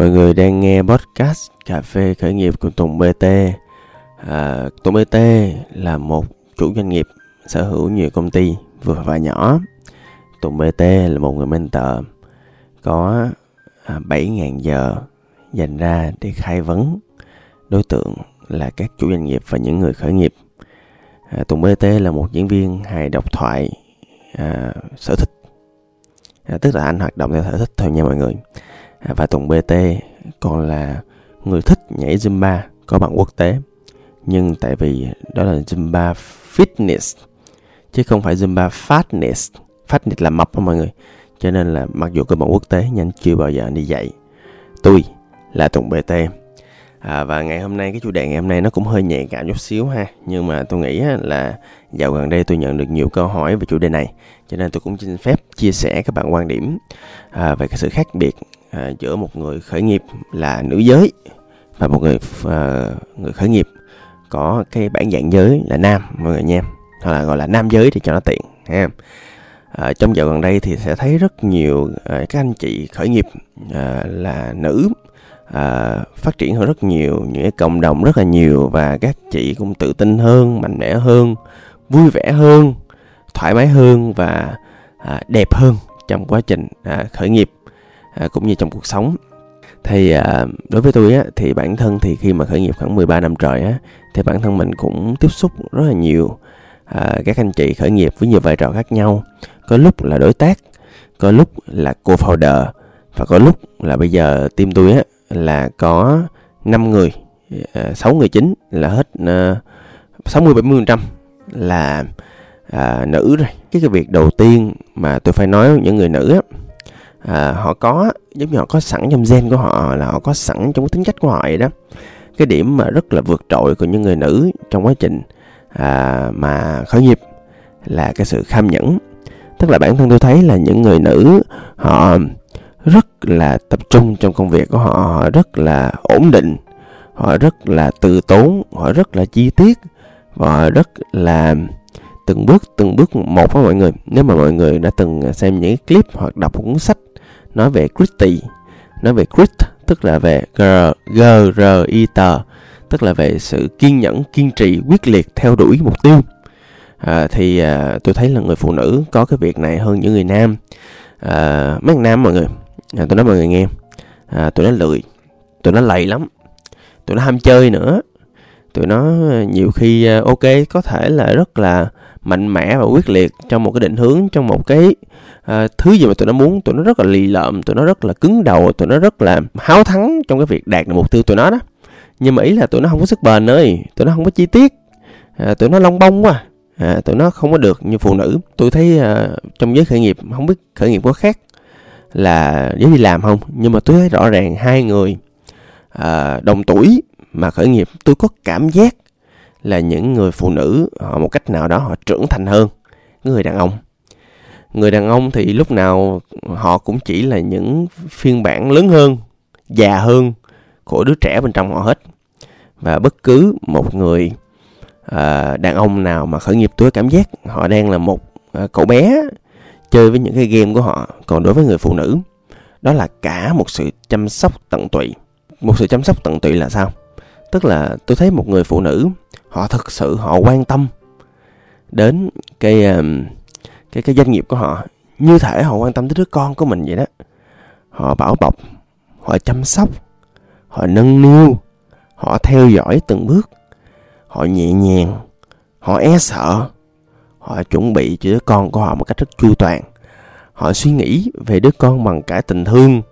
Mọi người đang nghe podcast Cà phê khởi nghiệp của Tùng BT. À, Tùng BT là một chủ doanh nghiệp sở hữu nhiều công ty vừa và nhỏ. Tùng BT là một người mentor có à, 7.000 giờ dành ra để khai vấn đối tượng là các chủ doanh nghiệp và những người khởi nghiệp. À, Tùng BT là một diễn viên hài độc thoại à, sở thích. À, tức là anh hoạt động theo sở thích thôi nha mọi người và Tùng BT còn là người thích nhảy Zumba có bằng quốc tế. Nhưng tại vì đó là Zumba Fitness chứ không phải Zumba Fatness. Fatness là mập đó mọi người. Cho nên là mặc dù có bằng quốc tế nhưng anh chưa bao giờ đi dạy. Tôi là Tùng BT à, và ngày hôm nay cái chủ đề ngày hôm nay nó cũng hơi nhạy cảm chút xíu ha. Nhưng mà tôi nghĩ là dạo gần đây tôi nhận được nhiều câu hỏi về chủ đề này. Cho nên tôi cũng xin phép chia sẻ các bạn quan điểm à, về cái sự khác biệt à, giữa một người khởi nghiệp là nữ giới và một người à, người khởi nghiệp có cái bản dạng giới là nam mọi người nha hoặc là gọi là nam giới thì cho nó tiện ha à, trong dạo gần đây thì sẽ thấy rất nhiều à, các anh chị khởi nghiệp à, là nữ à, phát triển hơn rất nhiều những cái cộng đồng rất là nhiều và các chị cũng tự tin hơn mạnh mẽ hơn vui vẻ hơn thoải mái hơn và à, đẹp hơn trong quá trình à, khởi nghiệp. À, cũng như trong cuộc sống. Thì à, đối với tôi á thì bản thân thì khi mà khởi nghiệp khoảng 13 năm trời á thì bản thân mình cũng tiếp xúc rất là nhiều à, các anh chị khởi nghiệp với nhiều vai trò khác nhau. Có lúc là đối tác có lúc là co-founder và có lúc là bây giờ team tôi á là có 5 người à, 6 người chính là hết à, 60 70 phần trăm là à, nữ rồi. Cái cái việc đầu tiên mà tôi phải nói với những người nữ á à, họ có giống như họ có sẵn trong gen của họ là họ có sẵn trong cái tính cách của họ vậy đó. Cái điểm mà rất là vượt trội của những người nữ trong quá trình à, mà khởi nghiệp là cái sự kham nhẫn. Tức là bản thân tôi thấy là những người nữ họ rất là tập trung trong công việc của họ họ rất là ổn định họ rất là từ tốn họ rất là chi tiết và họ rất là từng bước từng bước một với mọi người. Nếu mà mọi người đã từng xem những clip hoặc đọc cuốn sách nói về gritty nói về grit tức là về g g r i t tức là về sự kiên nhẫn kiên trì quyết liệt theo đuổi mục tiêu. À, thì à, tôi thấy là người phụ nữ có cái việc này hơn những người nam. À, mấy người nam mọi người? À, tôi nói mọi người nghe. À, tụi nó lười. Tụi nó lầy lắm. Tụi nó ham chơi nữa. Tụi nó nhiều khi à, ok có thể là rất là mạnh mẽ và quyết liệt trong một cái định hướng trong một cái à, thứ gì mà tụi nó muốn. Tụi nó rất là lì lợm tụi nó rất là cứng đầu tụi nó rất là háo thắng trong cái việc đạt được mục tiêu tụi nó đó. Nhưng mà ý là tụi nó không có sức bền ơi tụi nó không có chi tiết à, tụi nó long bông quá à, tụi nó không có được như phụ nữ. Tôi thấy à, trong giới khởi nghiệp không biết khởi nghiệp có khác là giới đi làm không nhưng mà tôi thấy rõ ràng hai người à, đồng tuổi mà khởi nghiệp tôi có cảm giác là những người phụ nữ họ một cách nào đó họ trưởng thành hơn. Người đàn ông. Người đàn ông thì lúc nào họ cũng chỉ là những phiên bản lớn hơn già hơn của đứa trẻ bên trong họ hết. Và bất cứ một người à, đàn ông nào mà khởi nghiệp tôi cảm giác họ đang là một à, cậu bé chơi với những cái game của họ. Còn đối với người phụ nữ đó là cả một sự chăm sóc tận tụy. Một sự chăm sóc tận tụy là sao? Tức là tôi thấy một người phụ nữ, họ thực sự họ quan tâm đến cái um, cái cái doanh nghiệp của họ. Như thể họ quan tâm tới đứa con của mình vậy đó. Họ bảo bọc, họ chăm sóc, họ nâng niu, họ theo dõi từng bước, họ nhẹ nhàng, họ e sợ, họ chuẩn bị cho đứa con của họ một cách rất chu toàn. Họ suy nghĩ về đứa con bằng cả tình thương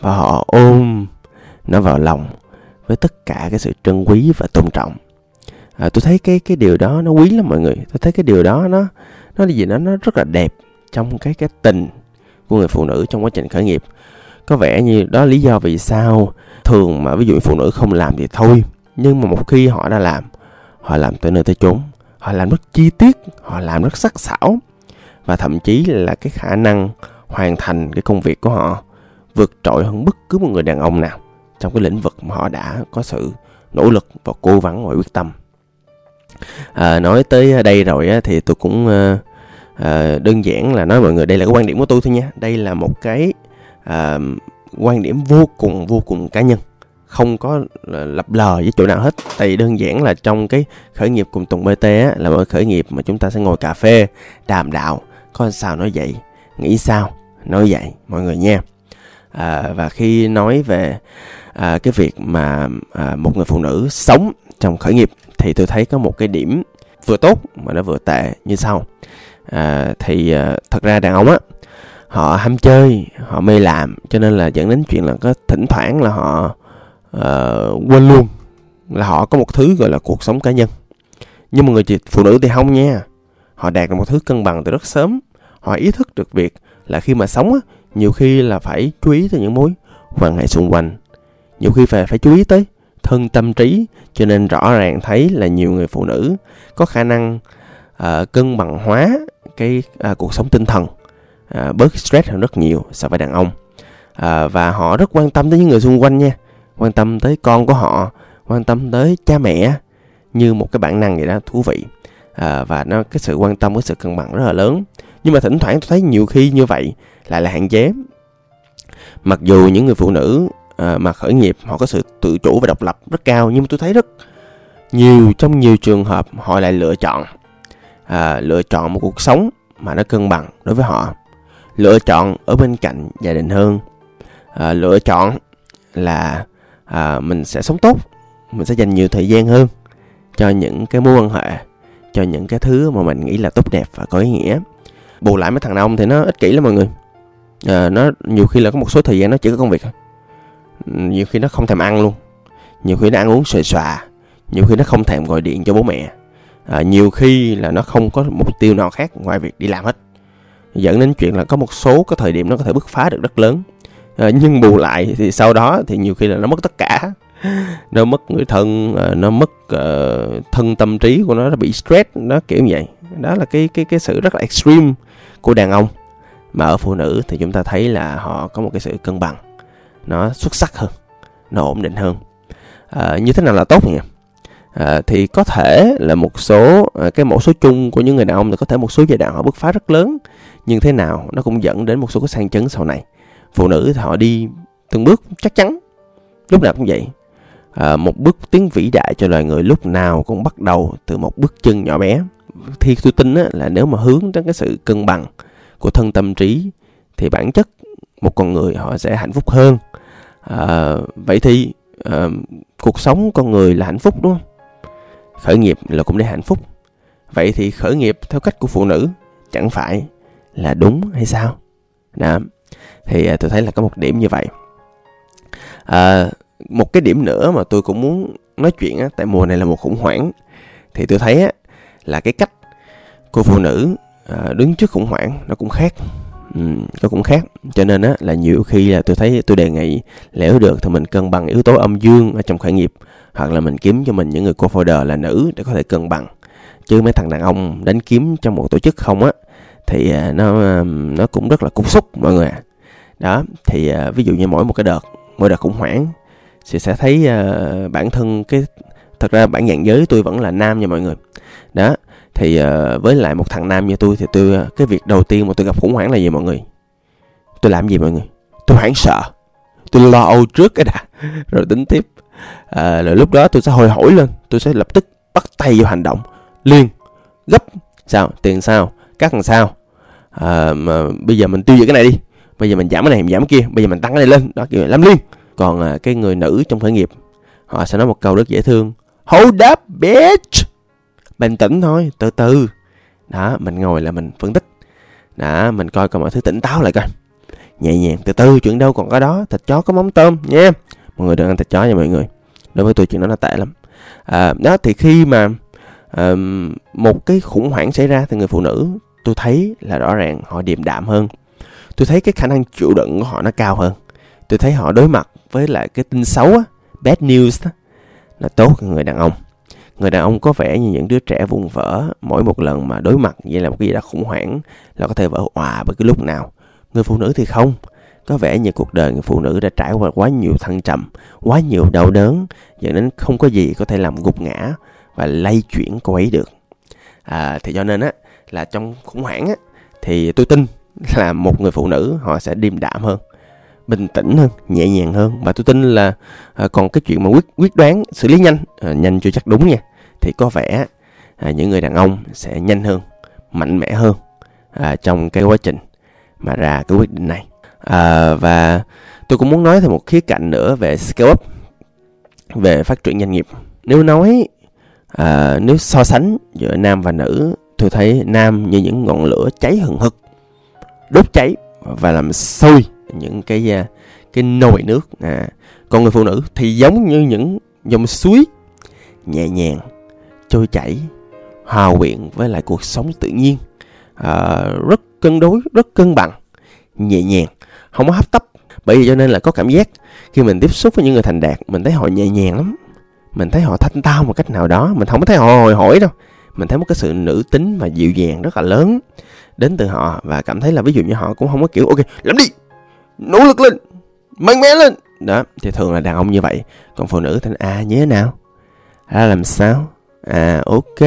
và họ ôm nó vào lòng với tất cả cái sự trân quý và tôn trọng. À, tôi thấy cái cái điều đó nó quý lắm mọi người. Tôi thấy cái điều đó nó nó là gì Nó nó rất là đẹp trong cái cái tình của người phụ nữ trong quá trình khởi nghiệp. Có vẻ như đó là lý do vì sao thường mà ví dụ phụ nữ không làm thì thôi nhưng mà một khi họ đã làm họ làm tới nơi tới chốn họ làm rất chi tiết họ làm rất sắc sảo và thậm chí là cái khả năng hoàn thành cái công việc của họ vượt trội hơn bất cứ một người đàn ông nào trong cái lĩnh vực mà họ đã có sự nỗ lực và cố gắng và quyết tâm. À, nói tới đây rồi á, thì tôi cũng à, à, đơn giản là nói mọi người đây là cái quan điểm của tôi thôi nha. Đây là một cái à, quan điểm vô cùng vô cùng cá nhân không có lập lờ với chỗ nào hết. Tại vì đơn giản là trong cái khởi nghiệp cùng tùng bt á, là một khởi nghiệp mà chúng ta sẽ ngồi cà phê đàm đạo có sao nói vậy nghĩ sao nói vậy mọi người nha. À, và khi nói về à, cái việc mà à, một người phụ nữ sống trong khởi nghiệp thì tôi thấy có một cái điểm vừa tốt mà nó vừa tệ như sau. À, thì à, thật ra đàn ông á họ ham chơi họ mê làm cho nên là dẫn đến chuyện là có thỉnh thoảng là họ uh, quên luôn là họ có một thứ gọi là cuộc sống cá nhân. Nhưng mà người chị phụ nữ thì không nha. Họ đạt được một thứ cân bằng từ rất sớm. Họ ý thức được việc là khi mà sống á nhiều khi là phải chú ý tới những mối quan hệ xung quanh nhiều khi phải phải chú ý tới thân tâm trí cho nên rõ ràng thấy là nhiều người phụ nữ có khả năng uh, cân bằng hóa cái uh, cuộc sống tinh thần uh, bớt stress hơn rất nhiều so với đàn ông. Uh, và họ rất quan tâm tới những người xung quanh nha. Quan tâm tới con của họ quan tâm tới cha mẹ như một cái bản năng vậy đó thú vị. Uh, và nó cái sự quan tâm cái sự cân bằng rất là lớn. Nhưng mà thỉnh thoảng tôi thấy nhiều khi như vậy lại là hạn chế. Mặc dù những người phụ nữ à, mà khởi nghiệp họ có sự tự chủ và độc lập rất cao nhưng mà tôi thấy rất nhiều trong nhiều trường hợp họ lại lựa chọn à, lựa chọn một cuộc sống mà nó cân bằng đối với họ. Lựa chọn ở bên cạnh gia đình hơn à, lựa chọn là à, mình sẽ sống tốt mình sẽ dành nhiều thời gian hơn cho những cái mối quan hệ cho những cái thứ mà mình nghĩ là tốt đẹp và có ý nghĩa. Bù lại mấy thằng đàn ông thì nó ích kỷ lắm mọi người. À, nó nhiều khi là có một số thời gian nó chỉ có công việc thôi nhiều khi nó không thèm ăn luôn. Nhiều khi nó ăn uống xòe xòa. Nhiều khi nó không thèm gọi điện cho bố mẹ. À, nhiều khi là nó không có mục tiêu nào khác ngoài việc đi làm hết. Dẫn đến chuyện là có một số cái thời điểm nó có thể bứt phá được rất lớn. À, nhưng bù lại thì sau đó thì nhiều khi là nó mất tất cả. Nó mất người thân à, nó mất uh, thân tâm trí của nó nó bị stress nó kiểu như vậy. Đó là cái cái cái sự rất là extreme của đàn ông. Mà ở phụ nữ thì chúng ta thấy là họ có một cái sự cân bằng nó xuất sắc hơn nó ổn định hơn. À, như thế nào là tốt nhỉ? À, thì có thể là một số à, cái mẫu số chung của những người đàn ông thì có thể một số giai đoạn họ bứt phá rất lớn nhưng thế nào nó cũng dẫn đến một số cái sang chấn sau này. Phụ nữ thì họ đi từng bước chắc chắn lúc nào cũng vậy. À, một bước tiến vĩ đại cho loài người lúc nào cũng bắt đầu từ một bước chân nhỏ bé. Thì tôi tin á, là nếu mà hướng đến cái sự cân bằng của thân tâm trí thì bản chất một con người họ sẽ hạnh phúc hơn. À, vậy thì à, cuộc sống con người là hạnh phúc đúng không? Khởi nghiệp là cũng để hạnh phúc. Vậy thì khởi nghiệp theo cách của phụ nữ chẳng phải là đúng hay sao? Đó. Thì à, tôi thấy là có một điểm như vậy. À, một cái điểm nữa mà tôi cũng muốn nói chuyện á, tại mùa này là một khủng hoảng thì tôi thấy á, là cái cách cô phụ nữ à, đứng trước khủng hoảng nó cũng khác ừ, nó cũng khác. Cho nên á là nhiều khi là tôi thấy tôi đề nghị nếu được thì mình cân bằng yếu tố âm dương ở trong khởi nghiệp hoặc là mình kiếm cho mình những người co-founder là nữ để có thể cân bằng. Chứ mấy thằng đàn ông đánh kiếm trong một tổ chức không á thì à, nó nó cũng rất là cục xúc mọi người ạ. Đó thì à, ví dụ như mỗi một cái đợt mỗi đợt khủng hoảng thì sẽ thấy à, bản thân cái thật ra bản dạng giới tôi vẫn là nam nha mọi người. Đó thì uh, với lại một thằng nam như tôi thì tôi uh, cái việc đầu tiên mà tôi gặp khủng hoảng là gì mọi người? Tôi làm gì mọi người? Tôi hoảng sợ. Tôi lo âu trước cái đã. Rồi tính tiếp. À, rồi lúc đó tôi sẽ hồi hổi lên. Tôi sẽ lập tức bắt tay vào hành động. Liền gấp. Sao? Tiền sao? Cắt làm sao? À, mà bây giờ mình tiêu diệt cái này đi. Bây giờ mình giảm cái này mình giảm cái kia. Bây giờ mình tăng cái này lên. Đó kiểu làm liên. Còn à, cái người nữ trong khởi nghiệp họ sẽ nói một câu rất dễ thương. Hold up bitch! Bình tĩnh thôi từ từ. Đó mình ngồi là mình phân tích. Đó mình coi coi mọi thứ tỉnh táo lại coi. Nhẹ nhàng từ từ chuyện đâu còn có đó. Thịt chó có móng tôm nha. Mọi người đừng ăn thịt chó nha mọi người. Đối với tôi chuyện đó nó tệ lắm. À, đó thì khi mà à, một cái khủng hoảng xảy ra thì người phụ nữ tôi thấy là rõ ràng họ điềm đạm hơn. Tôi thấy cái khả năng chịu đựng của họ nó cao hơn. Tôi thấy họ đối mặt với lại cái tin xấu á bad news đó nó tốt hơn người đàn ông người đàn ông có vẻ như những đứa trẻ vùng vỡ mỗi một lần mà đối mặt vậy là một cái gì đó khủng hoảng là có thể vỡ òa bất cứ lúc nào. Người phụ nữ thì không. Có vẻ như cuộc đời người phụ nữ đã trải qua quá nhiều thăng trầm quá nhiều đau đớn dẫn đến không có gì có thể làm gục ngã và lay chuyển cô ấy được. À, thì cho nên á là trong khủng hoảng á thì tôi tin là một người phụ nữ họ sẽ điềm đạm hơn bình tĩnh hơn nhẹ nhàng hơn. Và tôi tin là à, còn cái chuyện mà quyết quyết đoán xử lý nhanh à, nhanh chưa chắc đúng nha thì có vẻ à, những người đàn ông sẽ nhanh hơn mạnh mẽ hơn à, trong cái quá trình mà ra cái quyết định này. À, và tôi cũng muốn nói thêm một khía cạnh nữa về scale up về phát triển doanh nghiệp. Nếu nói à, nếu so sánh giữa nam và nữ tôi thấy nam như những ngọn lửa cháy hừng hực đốt cháy và làm sôi những cái à, cái nồi nước. À còn người phụ nữ thì giống như những dòng suối nhẹ nhàng trôi chảy hòa quyện với lại cuộc sống tự nhiên. À, rất cân đối rất cân bằng nhẹ nhàng không có hấp tấp. Bởi vì cho nên là có cảm giác khi mình tiếp xúc với những người thành đạt mình thấy họ nhẹ nhàng lắm. Mình thấy họ thanh tao một cách nào đó mình không có thấy họ hồi hỏi đâu. Mình thấy một cái sự nữ tính và dịu dàng rất là lớn đến từ họ và cảm thấy là ví dụ như họ cũng không có kiểu ok làm đi nỗ lực lên mạnh mẽ lên. Đó thì thường là đàn ông như vậy. Còn phụ nữ thì à như thế nào? Ra làm sao? À ok.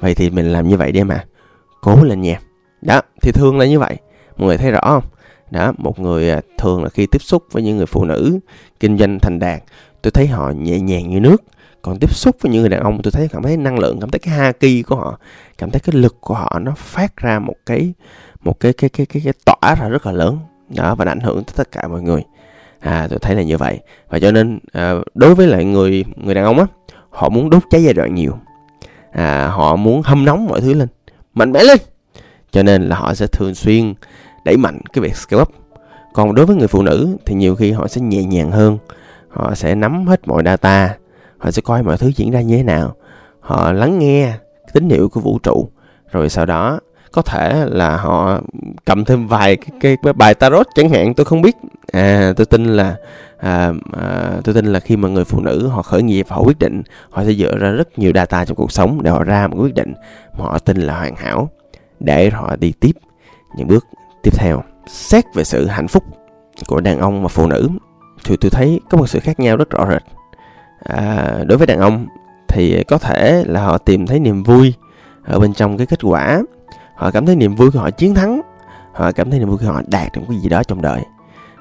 Vậy thì mình làm như vậy đi mà cố lên nha. Đó thì thường là như vậy. Mọi người thấy rõ không? Đó một người à, thường là khi tiếp xúc với những người phụ nữ kinh doanh thành đạt tôi thấy họ nhẹ nhàng như nước. Còn tiếp xúc với những người đàn ông tôi thấy cảm thấy năng lượng cảm thấy cái haki của họ cảm thấy cái lực của họ nó phát ra một cái một cái cái cái cái, cái tỏa ra rất là lớn. Đó và ảnh hưởng tới tất cả mọi người. À tôi thấy là như vậy. Và cho nên à, đối với lại người người đàn ông á họ muốn đốt cháy giai đoạn nhiều. À, họ muốn hâm nóng mọi thứ lên. Mạnh mẽ lên. Cho nên là họ sẽ thường xuyên đẩy mạnh cái việc scale up. Còn đối với người phụ nữ thì nhiều khi họ sẽ nhẹ nhàng hơn. Họ sẽ nắm hết mọi data. Họ sẽ coi mọi thứ diễn ra như thế nào. Họ lắng nghe tín hiệu của vũ trụ. Rồi sau đó có thể là họ cầm thêm vài cái, cái, bài tarot chẳng hạn tôi không biết. À tôi tin là à, à, tôi tin là khi mà người phụ nữ họ khởi nghiệp họ quyết định họ sẽ dựa ra rất nhiều data trong cuộc sống để họ ra một quyết định mà họ tin là hoàn hảo để họ đi tiếp những bước tiếp theo. Xét về sự hạnh phúc của đàn ông và phụ nữ thì tôi thấy có một sự khác nhau rất rõ rệt. À, đối với đàn ông thì có thể là họ tìm thấy niềm vui ở bên trong cái kết quả. Họ cảm thấy niềm vui khi họ chiến thắng họ cảm thấy niềm vui khi họ đạt được cái gì đó trong đời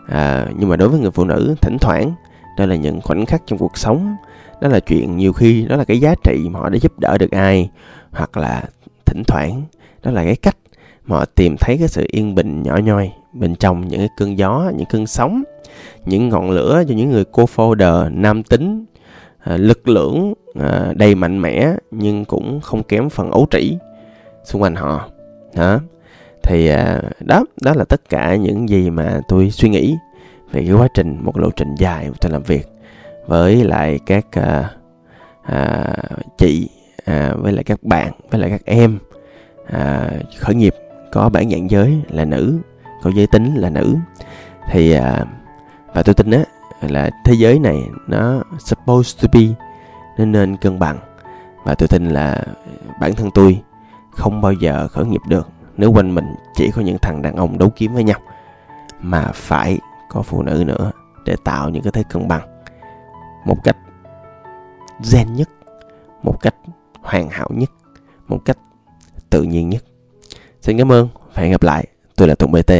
à, nhưng mà đối với người phụ nữ thỉnh thoảng đó là những khoảnh khắc trong cuộc sống. Đó là chuyện nhiều khi đó là cái giá trị mà họ đã giúp đỡ được ai hoặc là thỉnh thoảng đó là cái cách mà họ tìm thấy cái sự yên bình nhỏ nhoi bên trong những cái cơn gió những cơn sóng những ngọn lửa cho những người cô folder nam tính. À, lực lượng à, đầy mạnh mẽ nhưng cũng không kém phần ấu trĩ xung quanh họ. Đó thì à, đó đó là tất cả những gì mà tôi suy nghĩ về cái quá trình một lộ trình dài của tôi làm việc với lại các à, à, chị à, với lại các bạn với lại các em à, khởi nghiệp có bản dạng giới là nữ có giới tính là nữ. Thì à, và tôi tin á là thế giới này nó supposed to be nên nên cân bằng. Và tôi tin là bản thân tôi không bao giờ khởi nghiệp được nếu quanh mình chỉ có những thằng đàn ông đấu kiếm với nhau, mà phải có phụ nữ nữa để tạo những cái thế cân bằng. Một cách gen nhất, một cách hoàn hảo nhất, một cách tự nhiên nhất. Xin cảm ơn và hẹn gặp lại. Tôi là tùng bt